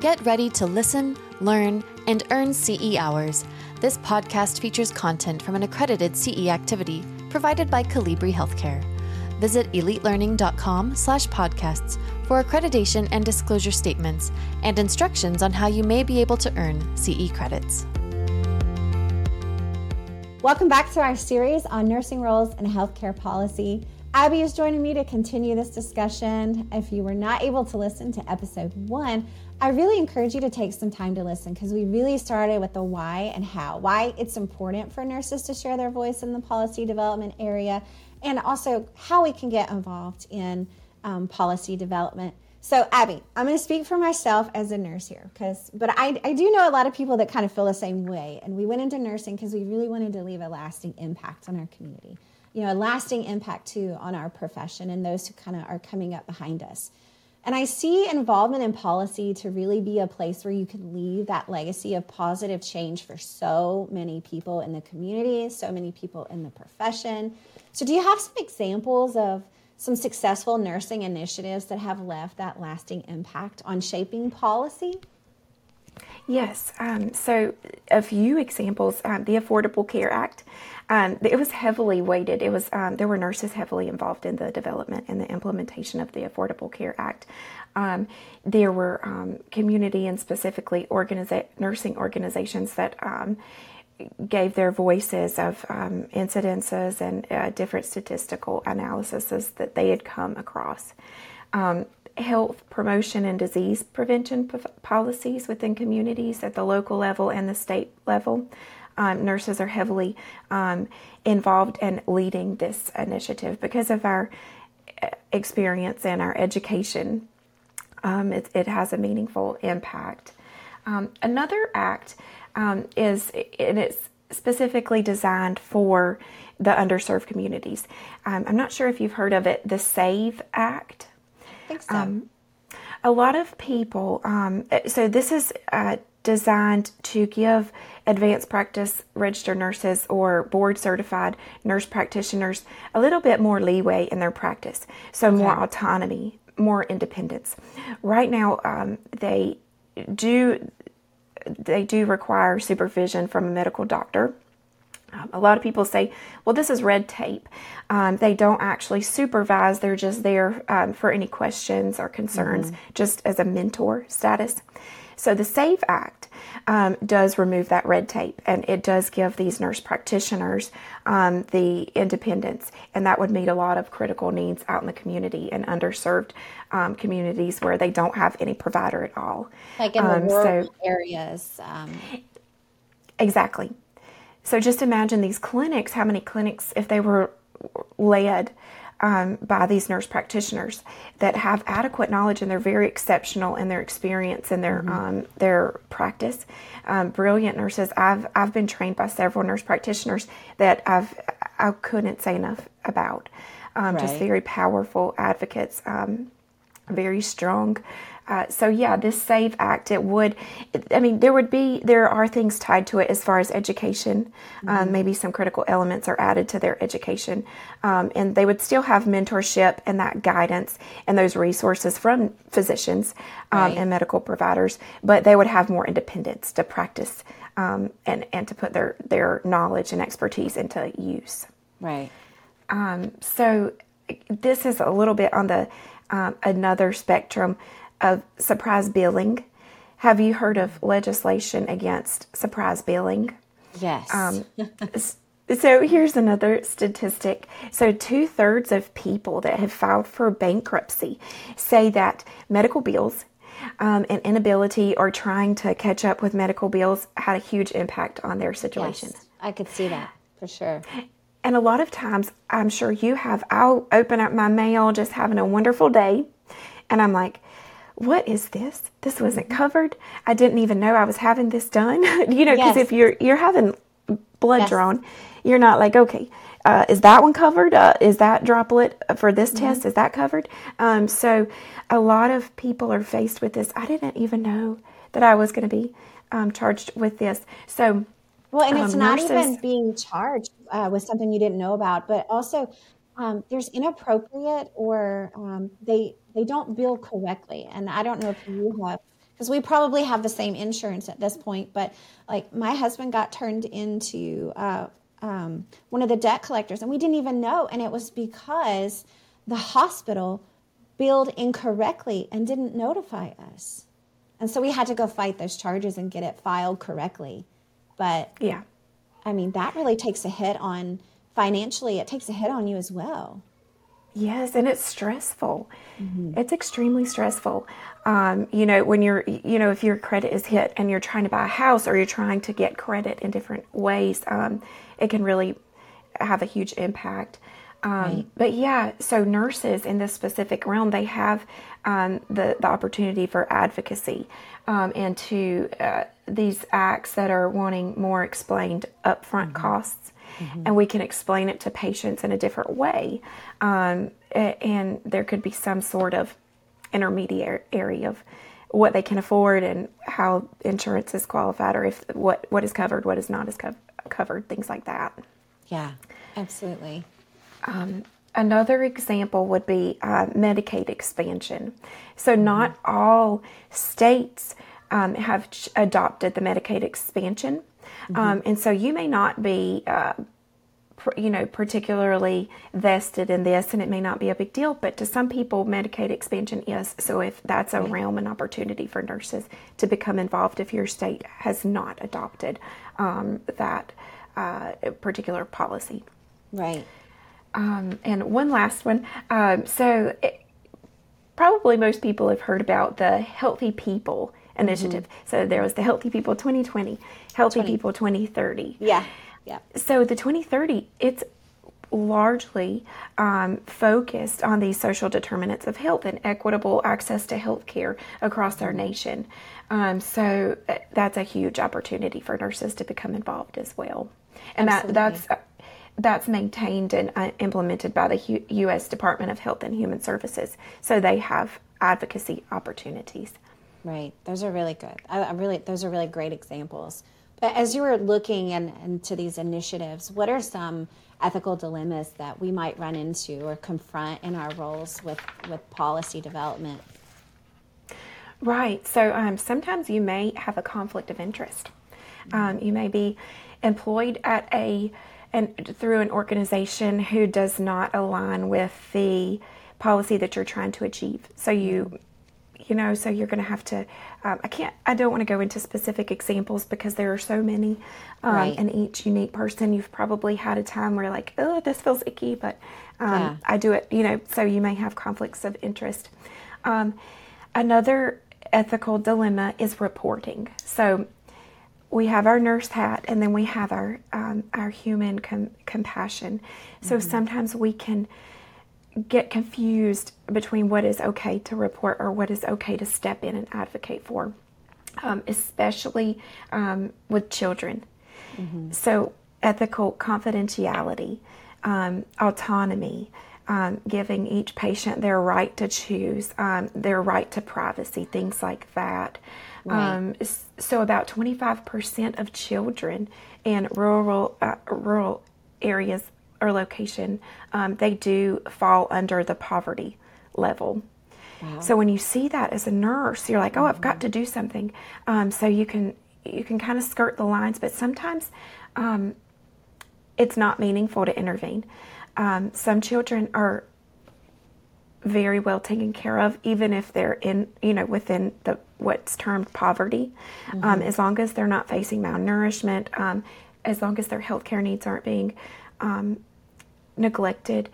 Get ready to listen, learn, and earn CE hours. This podcast features content from an accredited CE activity provided by Colibri Healthcare. Visit elitelearning.com slash podcasts for accreditation and disclosure statements and instructions on how you may be able to earn CE credits. Welcome back to our series on nursing roles and healthcare policy. Abby is joining me to continue this discussion. If you were not able to listen to episode one, I really encourage you to take some time to listen because we really started with the why and how. Why it's important for nurses to share their voice in the policy development area, and also how we can get involved in um, policy development. So, Abby, I'm going to speak for myself as a nurse here, because but I, I do know a lot of people that kind of feel the same way. And we went into nursing because we really wanted to leave a lasting impact on our community, you know, a lasting impact too on our profession and those who kind of are coming up behind us. And I see involvement in policy to really be a place where you can leave that legacy of positive change for so many people in the community, so many people in the profession. So, do you have some examples of some successful nursing initiatives that have left that lasting impact on shaping policy? Yes. Um, so, a few examples. Um, the Affordable Care Act. Um, it was heavily weighted. It was um, there were nurses heavily involved in the development and the implementation of the Affordable Care Act. Um, there were um, community and specifically organiza- nursing organizations that gave their voices of um, incidences and uh, different statistical analyses that they had come across. Um, health promotion and disease prevention p- policies within communities at the local level and the state level. Um, nurses are heavily um, involved in leading this initiative because of our uh, experience and our education. Um, it, it, has a meaningful impact. Um, another act um, is and it's specifically designed for the underserved communities. Um, I'm not sure if you've heard of it, the SAVE Act. I think so. Um, a lot of people, um, so this is uh, designed to give advanced practice registered nurses or board certified nurse practitioners a little bit more leeway in their practice, so okay. more autonomy, more independence. Right now, um, they do they do require supervision from a medical doctor. Um, a lot of people say, well, this is red tape. Um, they don't actually supervise, they're just there um, for any questions or concerns, mm-hmm. just as a mentor status. So the SAVE Act um, does remove that red tape and it does give these nurse practitioners um, the independence, and that would meet a lot of critical needs out in the community and underserved um, communities where they don't have any provider at all. Like in the um, rural so, areas. Um. Exactly. So just imagine these clinics, how many clinics, if they were led um, by these nurse practitioners that have adequate knowledge and they're very exceptional in their experience and their mm-hmm. um, their practice. Um, brilliant nurses. I've I've been trained by several nurse practitioners that I've I couldn't say enough about. Um, right. Just very powerful advocates, um, very strong uh, so yeah, this SAVE Act, it would, I mean, there would be, there are things tied to it as far as education. Um, mm-hmm. Um, maybe some critical elements are added to their education. Um, and they would still have mentorship and that guidance and those resources from physicians um, right. and medical providers, but they would have more independence to practice um, and, and to put their, their knowledge and expertise into use. Right. Um, so this is a little bit on the, another spectrum of surprise billing. Have you heard of legislation against surprise billing? Yes. Um, so here's another statistic. So two thirds of people that have filed for bankruptcy say that medical bills um, and inability or trying to catch up with medical bills had a huge impact on their situation. Yes, I could see that for sure. And a lot of times, I'm sure you have, I'll open up my mail just having a wonderful day, and I'm like, what is this? This wasn't covered. I didn't even know I was having this done. you know, because yes. if you're you're having blood yes. drawn, you're not like, okay, uh, is that one covered? Uh, is that droplet for this mm-hmm. test? Is that covered? Um, so, a lot of people are faced with this. I didn't even know that I was going to be um, charged with this. So, well, and it's um, not nurses, even being charged uh, with something you didn't know about, but also um, there's inappropriate or um, they they don't bill correctly. And I don't know if you have because we probably have the same insurance at this point. But like my husband got turned into uh, um, one of the debt collectors, and we didn't even know, and it was because the hospital billed incorrectly and didn't notify us. And so we had to go fight those charges and get it filed correctly. But Yeah. I mean, that really takes a hit on financially, it takes a hit on you as well. Yes, and it's stressful. It's extremely stressful. Um, you know, when you're, you know, if your credit is hit and you're trying to buy a house or you're trying to get credit in different ways, um, it can really have a huge impact. Um, But yeah, so nurses in this specific realm, they have um, the the opportunity for advocacy um, and to uh, these acts that are wanting more explained upfront costs and we can explain it to patients in a different way. Um, and there could be some sort of intermediary area of what they can afford and how insurance is qualified, or if what what is covered, what is not is co- covered, things like that. Yeah, absolutely. Another example would be uh, Medicaid expansion. So, not all states um, have ch- adopted the Medicaid expansion. Um, and so, you may not be, uh, pr- you know, particularly vested in this, and it may not be a big deal, but to some people, Medicaid expansion is. So, if that's a realm and opportunity for nurses to become involved if your state has not adopted um, that uh, particular policy. Right. Um, and one last one. Um, so, it, probably most people have heard about the Healthy People initiative. So, there was the Healthy People 2020, Healthy People 2030. Yeah. Yeah. So, the 2030, it's largely um, focused on these social determinants of health and equitable access to health care across our nation. Um, so, uh, that's a huge opportunity for nurses to become involved as well. And that, that's uh, that's maintained and uh, implemented by the U- U.S. Department of Health and Human Services. So they have advocacy opportunities. Right. Those are really good. I, I really, those are really great examples. But as you were looking in, into these initiatives, what are some ethical dilemmas that we might run into or confront in our roles with, with policy development? Right. So um, sometimes you may have a conflict of interest. Um, you may be employed at a and through an organization who does not align with the policy that you're trying to achieve. So you you know so you're going to have to um, i can't i don't want to go into specific examples because there are so many um, Right. and each unique person you've probably had a time where like oh this feels icky but um, Yeah. i do it you know so you may have conflicts of interest um, another ethical dilemma is reporting so we have our nurse hat and then we have our um, our human com- compassion so sometimes we can get confused between what is okay to report or what is okay to step in and advocate for, um, especially um, with children. So, ethical confidentiality, um, autonomy, um, giving each patient their right to choose, um, their right to privacy, things like that. Um, so, about 25% of children in rural uh, rural areas or location, um, they do fall under the poverty level. So when you see that as a nurse, you're like, oh, I've got to do something. Um, so you can you can kind of skirt the lines, but sometimes um, it's not meaningful to intervene. Um, some children are very well taken care of, even if they're in, you know, within the what's termed poverty, um, as long as they're not facing malnourishment, um, as long as their healthcare needs aren't being um, neglected,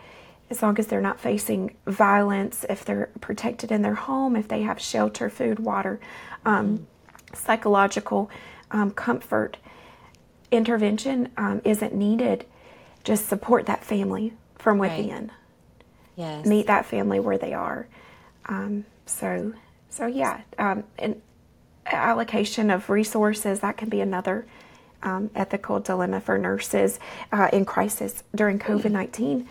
as long as they're not facing violence, if they're protected in their home, if they have shelter, food, water, um, psychological um, comfort, intervention um, isn't needed. Just support that family from Right. within Yes. meet that family where they are. Um, so, so yeah, um, and allocation of resources that can be another um, ethical dilemma for nurses uh, in crisis during COVID nineteen.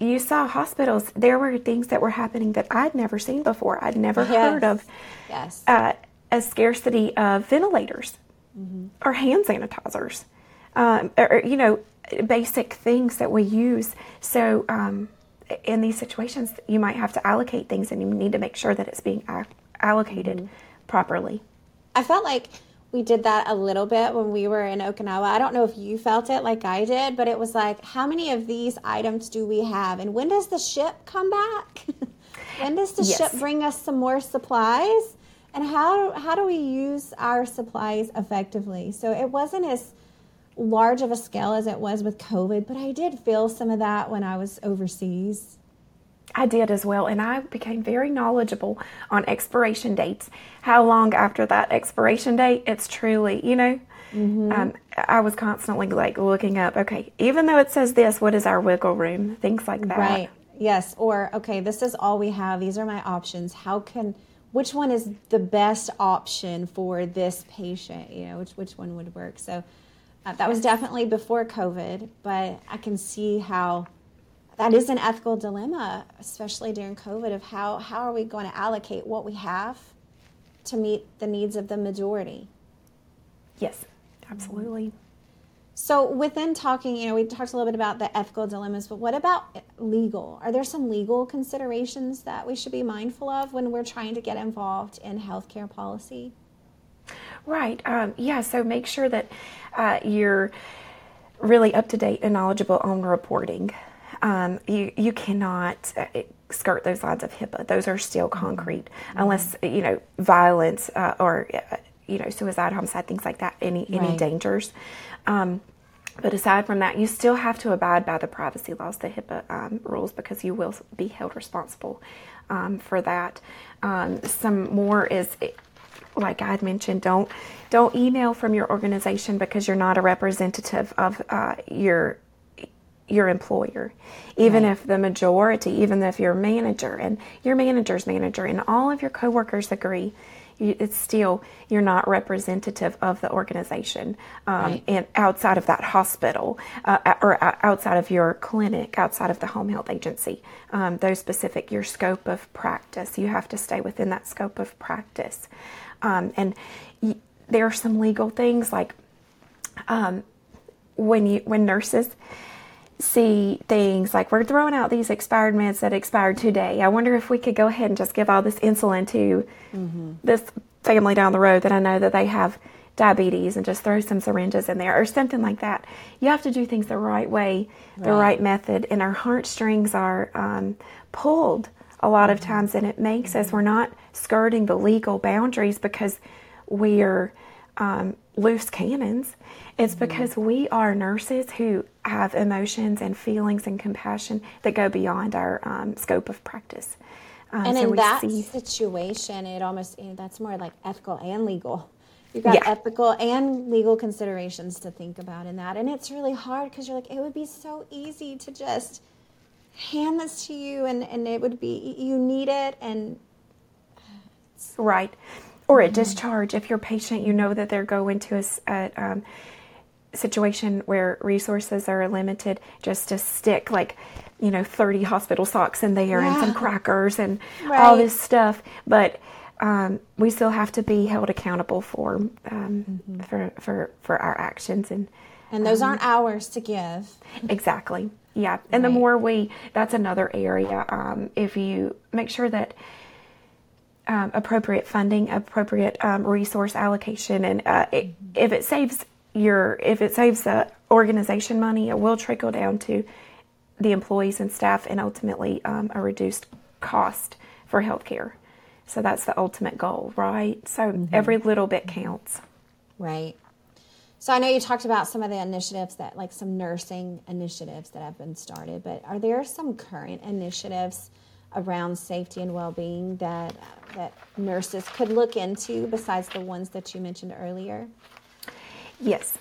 You saw hospitals. There were things that were happening that I'd never seen before. I'd never Yes. heard of Yes. uh, a scarcity of ventilators or hand sanitizers, um, or, or, you know, basic things that we use. So, um, in these situations, you might have to allocate things, and you need to make sure that it's being allocated mm-hmm. properly. I felt like we did that a little bit when we were in Okinawa. I don't know if you felt it like I did, but it was like, how many of these items do we have? And when does the ship come back? when does the yes. ship bring us some more supplies? And how, how do we use our supplies effectively? So it wasn't as large of a scale as it was with COVID, but I did feel some of that when I was overseas. I did as well, and I became very knowledgeable on expiration dates. How long after that expiration date, it's truly, you know, mm-hmm. um, I was constantly like looking up, okay, even though it says this, what is our wiggle room? Things like that. Right. Yes. Or, okay, this is all we have. These are my options. How can, which one is the best option for this patient? You know, which, which one would work? So uh, that was definitely before COVID, but I can see how that is an ethical dilemma, especially during COVID, of how, how are we going to allocate what we have to meet the needs of the majority? Yes, absolutely. So, within talking, you know, we talked a little bit about the ethical dilemmas, but what about legal? Are there some legal considerations that we should be mindful of when we're trying to get involved in healthcare policy? Right. Um, yeah. So, make sure that uh, you're really up to date and knowledgeable on reporting. Um, you you cannot uh, skirt those lines of HIPAA. Those are still concrete, mm-hmm. unless you know violence uh, or uh, you know suicide, homicide, things like that. Any right. any dangers. Um, but aside from that, you still have to abide by the privacy laws, the HIPAA um, rules, because you will be held responsible um, for that. Um, some more is like I had mentioned, don't don't email from your organization because you're not a representative of uh, your your employer. Even right. if the majority, even if your manager and your manager's manager and all of your coworkers agree, you, it's still you're not representative of the organization um, right. and outside of that hospital uh, or outside of your clinic outside of the home health agency um, those specific your scope of practice you have to stay within that scope of practice um, and y- there are some legal things like um, when you when nurses see things like we're throwing out these expired meds that expired today. I wonder if we could go ahead and just give all this insulin to mm-hmm. this family down the road that I know that they have diabetes and just throw some syringes in there or something like that. You have to do things the right way, the right, right method, and our heartstrings are um, pulled a lot of mm-hmm. times, and it makes mm-hmm. us we're not skirting the legal boundaries because we are um, loose cannons. It's mm-hmm. because we are nurses who have emotions and feelings and compassion that go beyond our um, scope of practice. Um, and so in that see... situation, it almost you know, that's more like ethical and legal. You've got yeah. ethical and legal considerations to think about in that, and it's really hard because you're like, it would be so easy to just hand this to you, and and it would be you need it, and right, or a mm-hmm. discharge if your patient, you know that they're going to a, a um, situation where resources are limited, just to stick like, you know, 30 hospital socks in there yeah. and some crackers and right. all this stuff. But um, we still have to be held accountable for um, mm-hmm. for, for for our actions and and those um, aren't ours to give. Exactly. Yeah. And right. the more we, that's another area. Um, if you make sure that um, appropriate funding, appropriate um, resource allocation, and uh, it, mm-hmm. if it saves your if it saves the organization money, it will trickle down to the employees and staff, and ultimately um, a reduced cost for healthcare. So that's the ultimate goal, right? So mm-hmm. every little bit counts. Right. So I know you talked about some of the initiatives that, like some nursing initiatives that have been started, but are there some current initiatives around safety and well-being that that nurses could look into besides the ones that you mentioned earlier? Yes.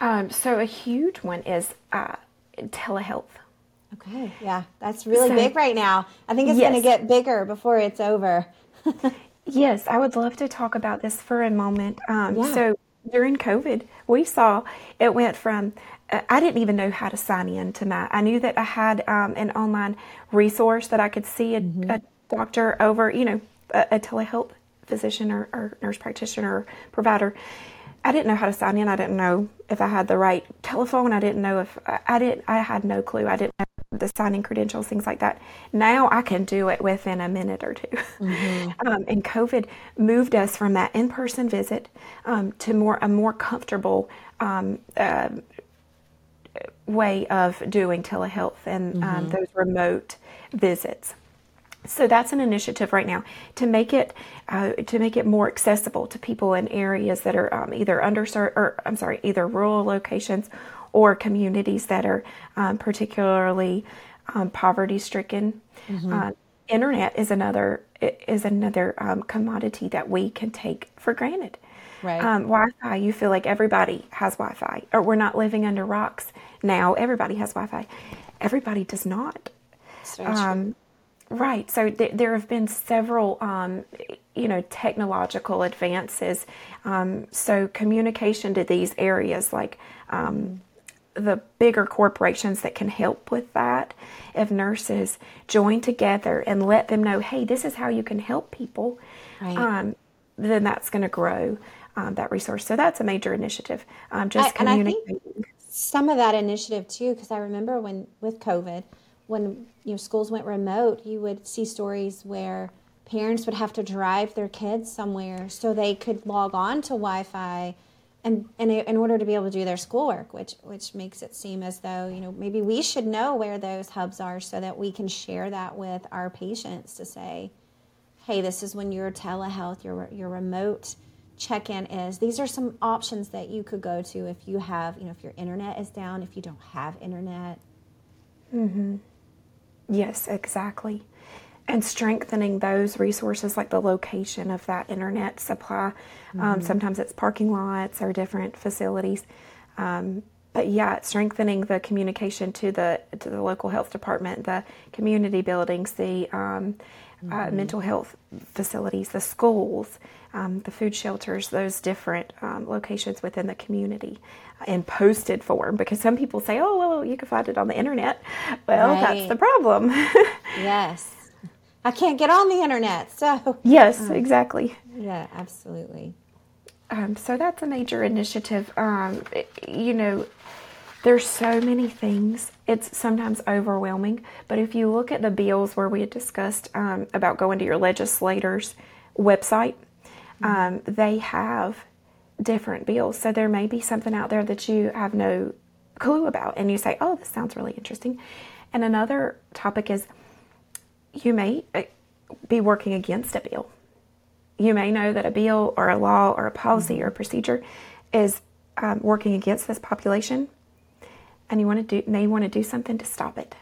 Um, so a huge one is uh, telehealth. Okay. Yeah, that's really so, big right now. I think it's yes. going to get bigger before it's over. yes, I would love to talk about this for a moment. Um, yeah. So during COVID, we saw it went from uh, I didn't even know how to sign in to my. I knew that I had um, an online resource that I could see a, mm-hmm. a doctor over, you know, a, a telehealth physician or, or, nurse practitioner or provider, I didn't know how to sign in. I didn't know if I had the right telephone. I didn't know if I, I didn't. I had no clue. I didn't know the signing credentials, things like that. Now I can do it within a minute or 2 mm-hmm. um, and COVID moved us from that in-person visit um, to more a more comfortable um, uh, way of doing telehealth and um, mm-hmm. those remote visits. So that's an initiative right now to make it uh, to make it more accessible to people in areas that are um, either underserved or I'm sorry, either rural locations or communities that are um, particularly um, poverty stricken. Mm-hmm. Uh, internet is another is another um, commodity that we can take for granted. Right. Um, Wi-Fi, you feel like everybody has Wi-Fi, or we're not living under rocks now. Everybody has Wi-Fi. Everybody does not. Um, right. So th- there have been several, um, you know, technological advances. Um, so communication to these areas, like um, the bigger corporations that can help with that, if nurses join together and let them know, hey, this is how you can help people, right. um, then that's going to grow um, that resource. So that's a major initiative. Um, just I, communicating. some of that initiative too, because I remember when with COVID, when you know schools went remote, you would see stories where parents would have to drive their kids somewhere so they could log on to Wi-Fi and, and in order to be able to do their schoolwork, which which makes it seem as though you know maybe we should know where those hubs are so that we can share that with our patients to say, hey, this is when your telehealth, your your remote check-in is. These are some options that you could go to if you have you know if your internet is down, if you don't have internet. Mm-hmm. Yes, exactly and strengthening those resources like the location of that internet supply. Um, mm-hmm. Um, sometimes it's parking lots or different facilities. Um, but yeah, strengthening the communication to the to the local health department, the community buildings, the um, mm-hmm. uh, mental health facilities, the schools, um, the food shelters, those different um, locations within the community in posted form. Because some people say, "Oh, well, you can find it on the internet." Well, right. that's the problem. yes. I can't get on the internet. So yes, um, exactly. Yeah, absolutely. Um, so that's a major initiative. Um, you know, there's so many things. It's sometimes overwhelming. But if you look at the bills where we had discussed um, about going to your legislators' website, mm-hmm. Um, they have different bills. So there may be something out there that you have no clue about, and you say, "Oh, this sounds really interesting." And another topic is you may uh, be working against a bill. You may know that a bill or a law or a policy or a procedure is um, working against this population, and you want to do may want to do something to stop it.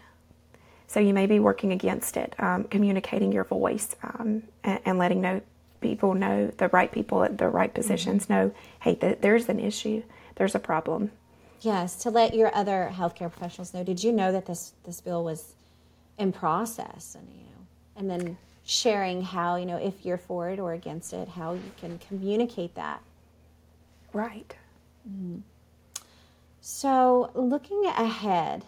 So you may be working against it, um, communicating your voice um, and, and, letting know people know the right people at the right positions mm-hmm. know, hey, th- there's an issue, there's a problem. Yes, to let your other healthcare professionals know. Did you know that this this bill was in process and you know and then sharing how you know if you're for it or against it how you can communicate that right mm-hmm. So looking ahead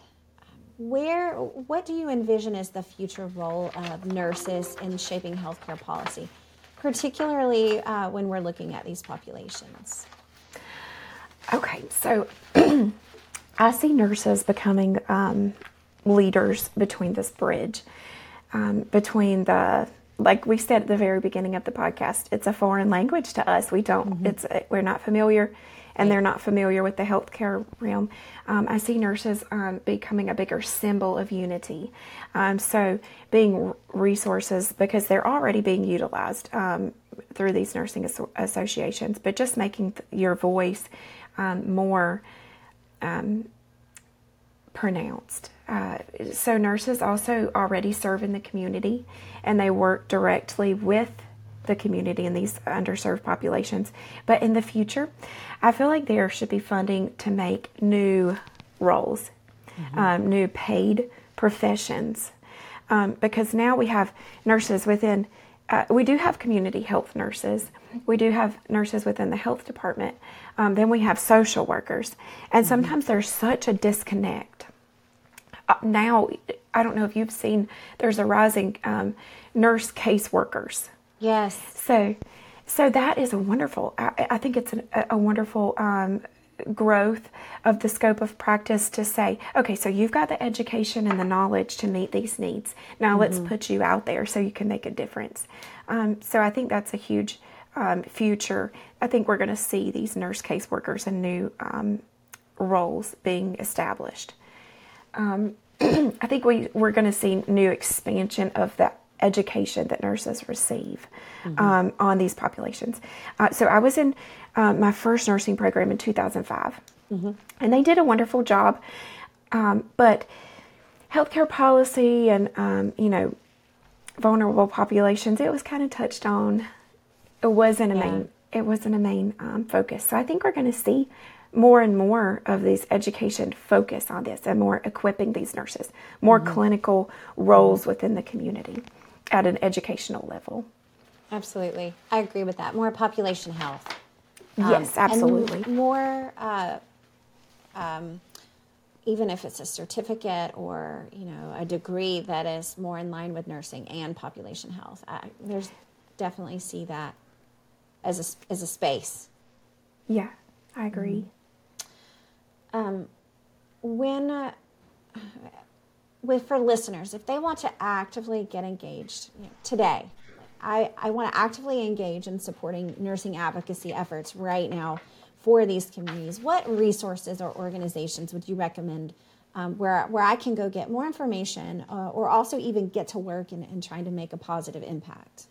where what do you envision as the future role of nurses in shaping healthcare policy particularly uh, when we're looking at these populations okay so i see nurses becoming um, leaders between this bridge, um, between the like we said at the very beginning of the podcast, it's a foreign language to us. We don't. Mm-hmm. It's we're not familiar, and they're not familiar with the healthcare realm. Um, I see nurses um, becoming a bigger symbol of unity. Um, so being resources because they're already being utilized um, through these nursing associations, but just making th- your voice um, more pronounced. Uh, so, nurses also already serve in the community and they work directly with the community and these underserved populations. But in the future, I feel like there should be funding to make new roles, mm-hmm. um, new paid professions. Um, because now we have nurses within, uh, we do have community health nurses, we do have nurses within the health department, um, then we have social workers. And mm-hmm. sometimes there's such a disconnect uh, now, I don't know if you've seen, there's a rising um, nurse caseworkers. Yes. So, so that is a wonderful. I, I think it's an, a wonderful um, growth of the scope of practice to say, okay, so you've got the education and the knowledge to meet these needs. Now let's put you out there so you can make a difference. Um, so I think that's a huge um, future. I think we're going to see these nurse caseworkers and new um, roles being established. Um, I think we, we're going to see new expansion of the education that nurses receive um, on these populations. Uh, so I was in uh, my first nursing program in 2005, and they did a wonderful job. Um, but healthcare policy and um, you know vulnerable populations, it was kind of touched on. It wasn't a Yeah. main. It wasn't a main um, focus. So I think we're going to see more and more of these education focus on this and more equipping these nurses, more clinical roles within the community at an educational level. Absolutely. I agree with that. More population health. yes, Um, and absolutely. more, uh, um, even if it's a certificate or you know a degree that is more in line with nursing and population health. I, there's definitely see that as a as a space. yeah, I agree. Um, when uh, with for listeners, if they want to actively get engaged you know, today, I, I want to actively engage in supporting nursing advocacy efforts right now for these communities. What resources or organizations would you recommend um, where where I can go get more information uh, or also even get to work and, and trying to make a positive impact?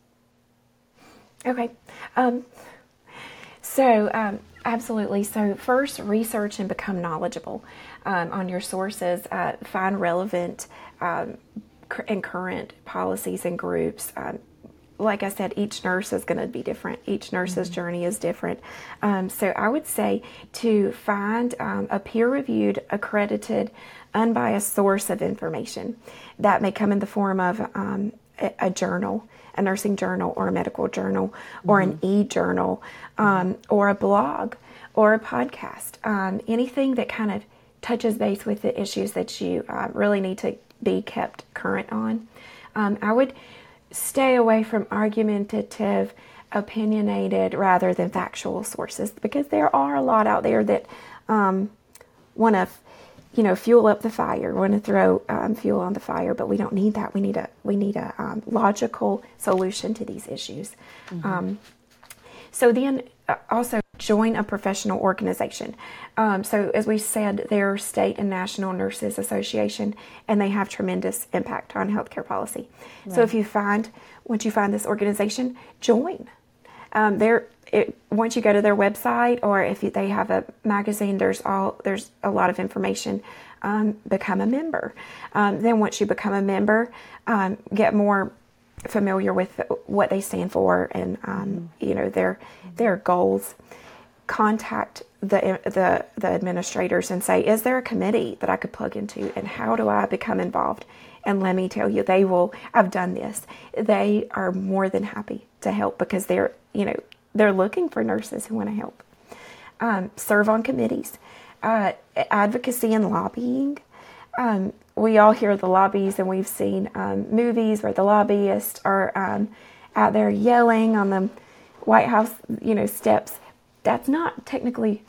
Okay. Um, so, um, absolutely. So, first, research and become knowledgeable um, on your sources. Uh, find relevant um, cur- and current policies and groups. Um, like I said, each nurse is going to be different. Each nurse's journey is different. Um, so, I would say to find um, a peer reviewed, accredited, unbiased source of information that may come in the form of um, a, a journal a nursing journal or a medical journal or an e-journal um, or a blog or a podcast um, anything that kind of touches base with the issues that you uh, really need to be kept current on. Um, i would stay away from argumentative opinionated rather than factual sources because there are a lot out there that um, want to you know fuel up the fire want to throw um, fuel on the fire but we don't need that. We need a we need a um, logical solution to these issues. Um, so then uh, also join a professional organization. Um, so as we said they're state and national nurses association and they have tremendous impact on healthcare policy. So if you find once you find this organization join. Um, there it, once you go to their website or if you, they have a magazine there's all there's a lot of information um, become a member. Um, then once you become a member um, get more familiar with what they stand for and um, you know their their goals. Contact the, the the administrators and say is there a committee that I could plug into and how do I become involved? And let me tell you they will I've done this. They are more than happy to help because they're you know they're looking for nurses who want to help. Um, serve on committees. Uh, advocacy and lobbying. Um, we all hear the lobbies and we've seen um, movies where the lobbyists are um, out there yelling on the White House, you know, steps. That's not technically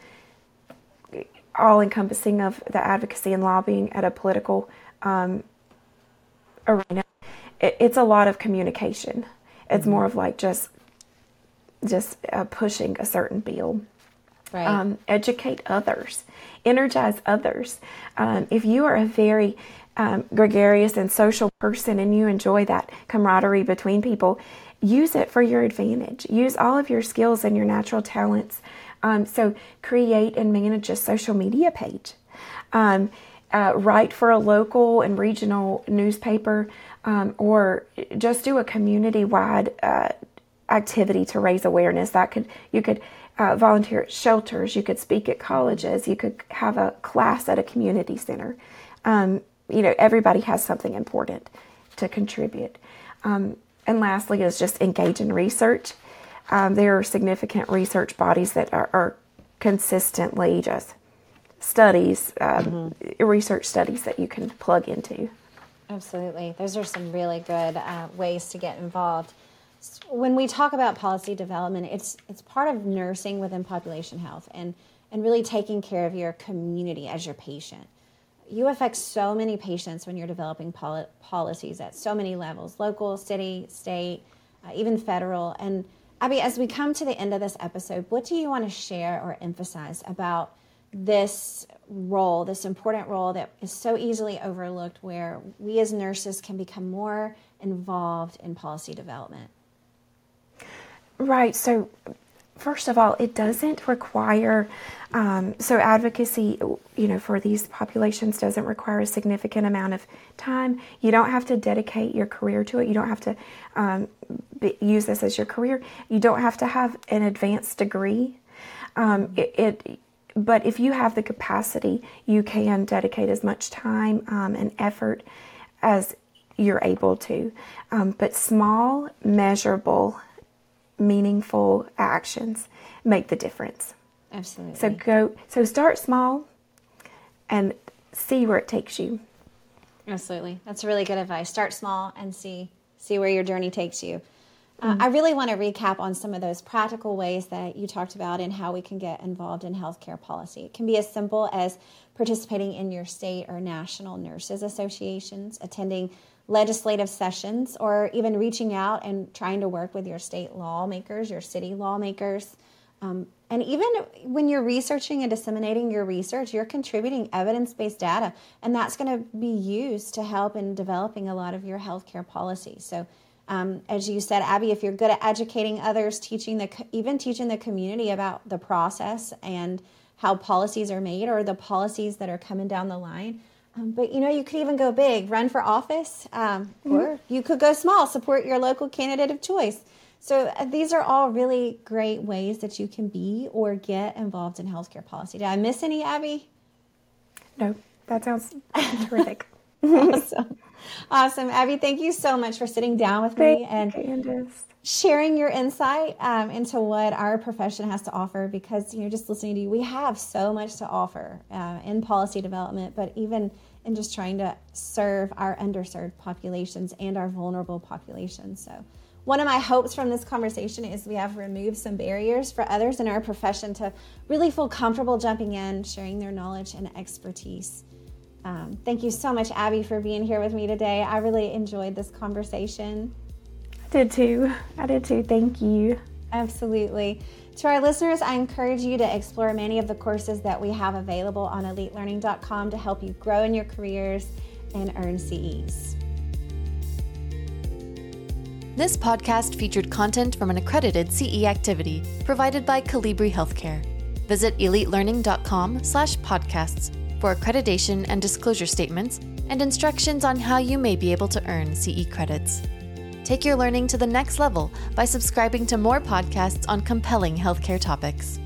all encompassing of the advocacy and lobbying at a political um, arena. It, it's a lot of communication. It's more of like just just uh, pushing a certain bill Right. um, educate others, energize others. Um, if you are a very um, gregarious and social person and you enjoy that camaraderie between people, use it for your advantage. Use all of your skills and your natural talents. Um, so, create and manage a social media page. Um, uh, write for a local and regional newspaper, um, or just do a community-wide uh, activity to raise awareness. That could you could uh, volunteer at shelters, you could speak at colleges, you could have a class at a community center. Um, you know, everybody has something important to contribute. Um, and lastly, is just engage in research. Um, there are significant research bodies that are, are consistently just studies, um, research studies that you can plug into. Absolutely. Those are some really good uh, ways to get involved. When we talk about policy development, it's it's part of nursing within population health, and and really taking care of your community as your patient. You affect so many patients when you're developing poli- policies at so many levels local, city, state, uh, even federal. And Abby, as we come to the end of this episode, what do you want to share or emphasize about this role, this important role that is so easily overlooked, where we as nurses can become more involved in policy development? Right. So, first of all, it doesn't require, um, so advocacy, you know, for these populations doesn't require a significant amount of time. You don't have to dedicate your career to it. You don't have to um, be, use this as your career. You don't have to have an advanced degree. Um, it, it, but if you have the capacity, you can dedicate as much time um, and effort as you're able to. Um, but small, measurable meaningful actions make the difference. Absolutely. So go so start small and see where it takes you. Absolutely. That's really good advice. Start small and see see where your journey takes you. Uh, I really want to recap on some of those practical ways that you talked about and how we can get involved in healthcare policy. It can be as simple as participating in your state or national nurses associations, attending legislative sessions, or even reaching out and trying to work with your state lawmakers, your city lawmakers. Um, and even when you're researching and disseminating your research, you're contributing evidence based data, and that's going to be used to help in developing a lot of your healthcare policy. So, um, as you said, Abby, if you're good at educating others, teaching the even teaching the community about the process and how policies are made or the policies that are coming down the line, um, but you know, you could even go big, run for office, um, mm-hmm. or you could go small, support your local candidate of choice. So uh, these are all really great ways that you can be or get involved in healthcare policy. Did I miss any, Abby? No, that sounds terrific. awesome. Awesome. Abby, thank you so much for sitting down with me and Candace. Sharing your insight um, into what our profession has to offer because, you know, just listening to you, we have so much to offer uh, in policy development, but even in just trying to serve our underserved populations and our vulnerable populations. So, one of my hopes from this conversation is we have removed some barriers for others in our profession to really feel comfortable jumping in, sharing their knowledge and expertise. Um, thank you so much, Abby, for being here with me today. I really enjoyed this conversation. I did too. I did too. Thank you. Absolutely. To our listeners, I encourage you to explore many of the courses that we have available on elitelearning.com to help you grow in your careers and earn CEs. This podcast featured content from an accredited CE activity provided by Colibri Healthcare. Visit elitelearning.com slash podcasts for accreditation and disclosure statements and instructions on how you may be able to earn CE credits. Take your learning to the next level by subscribing to more podcasts on compelling healthcare topics.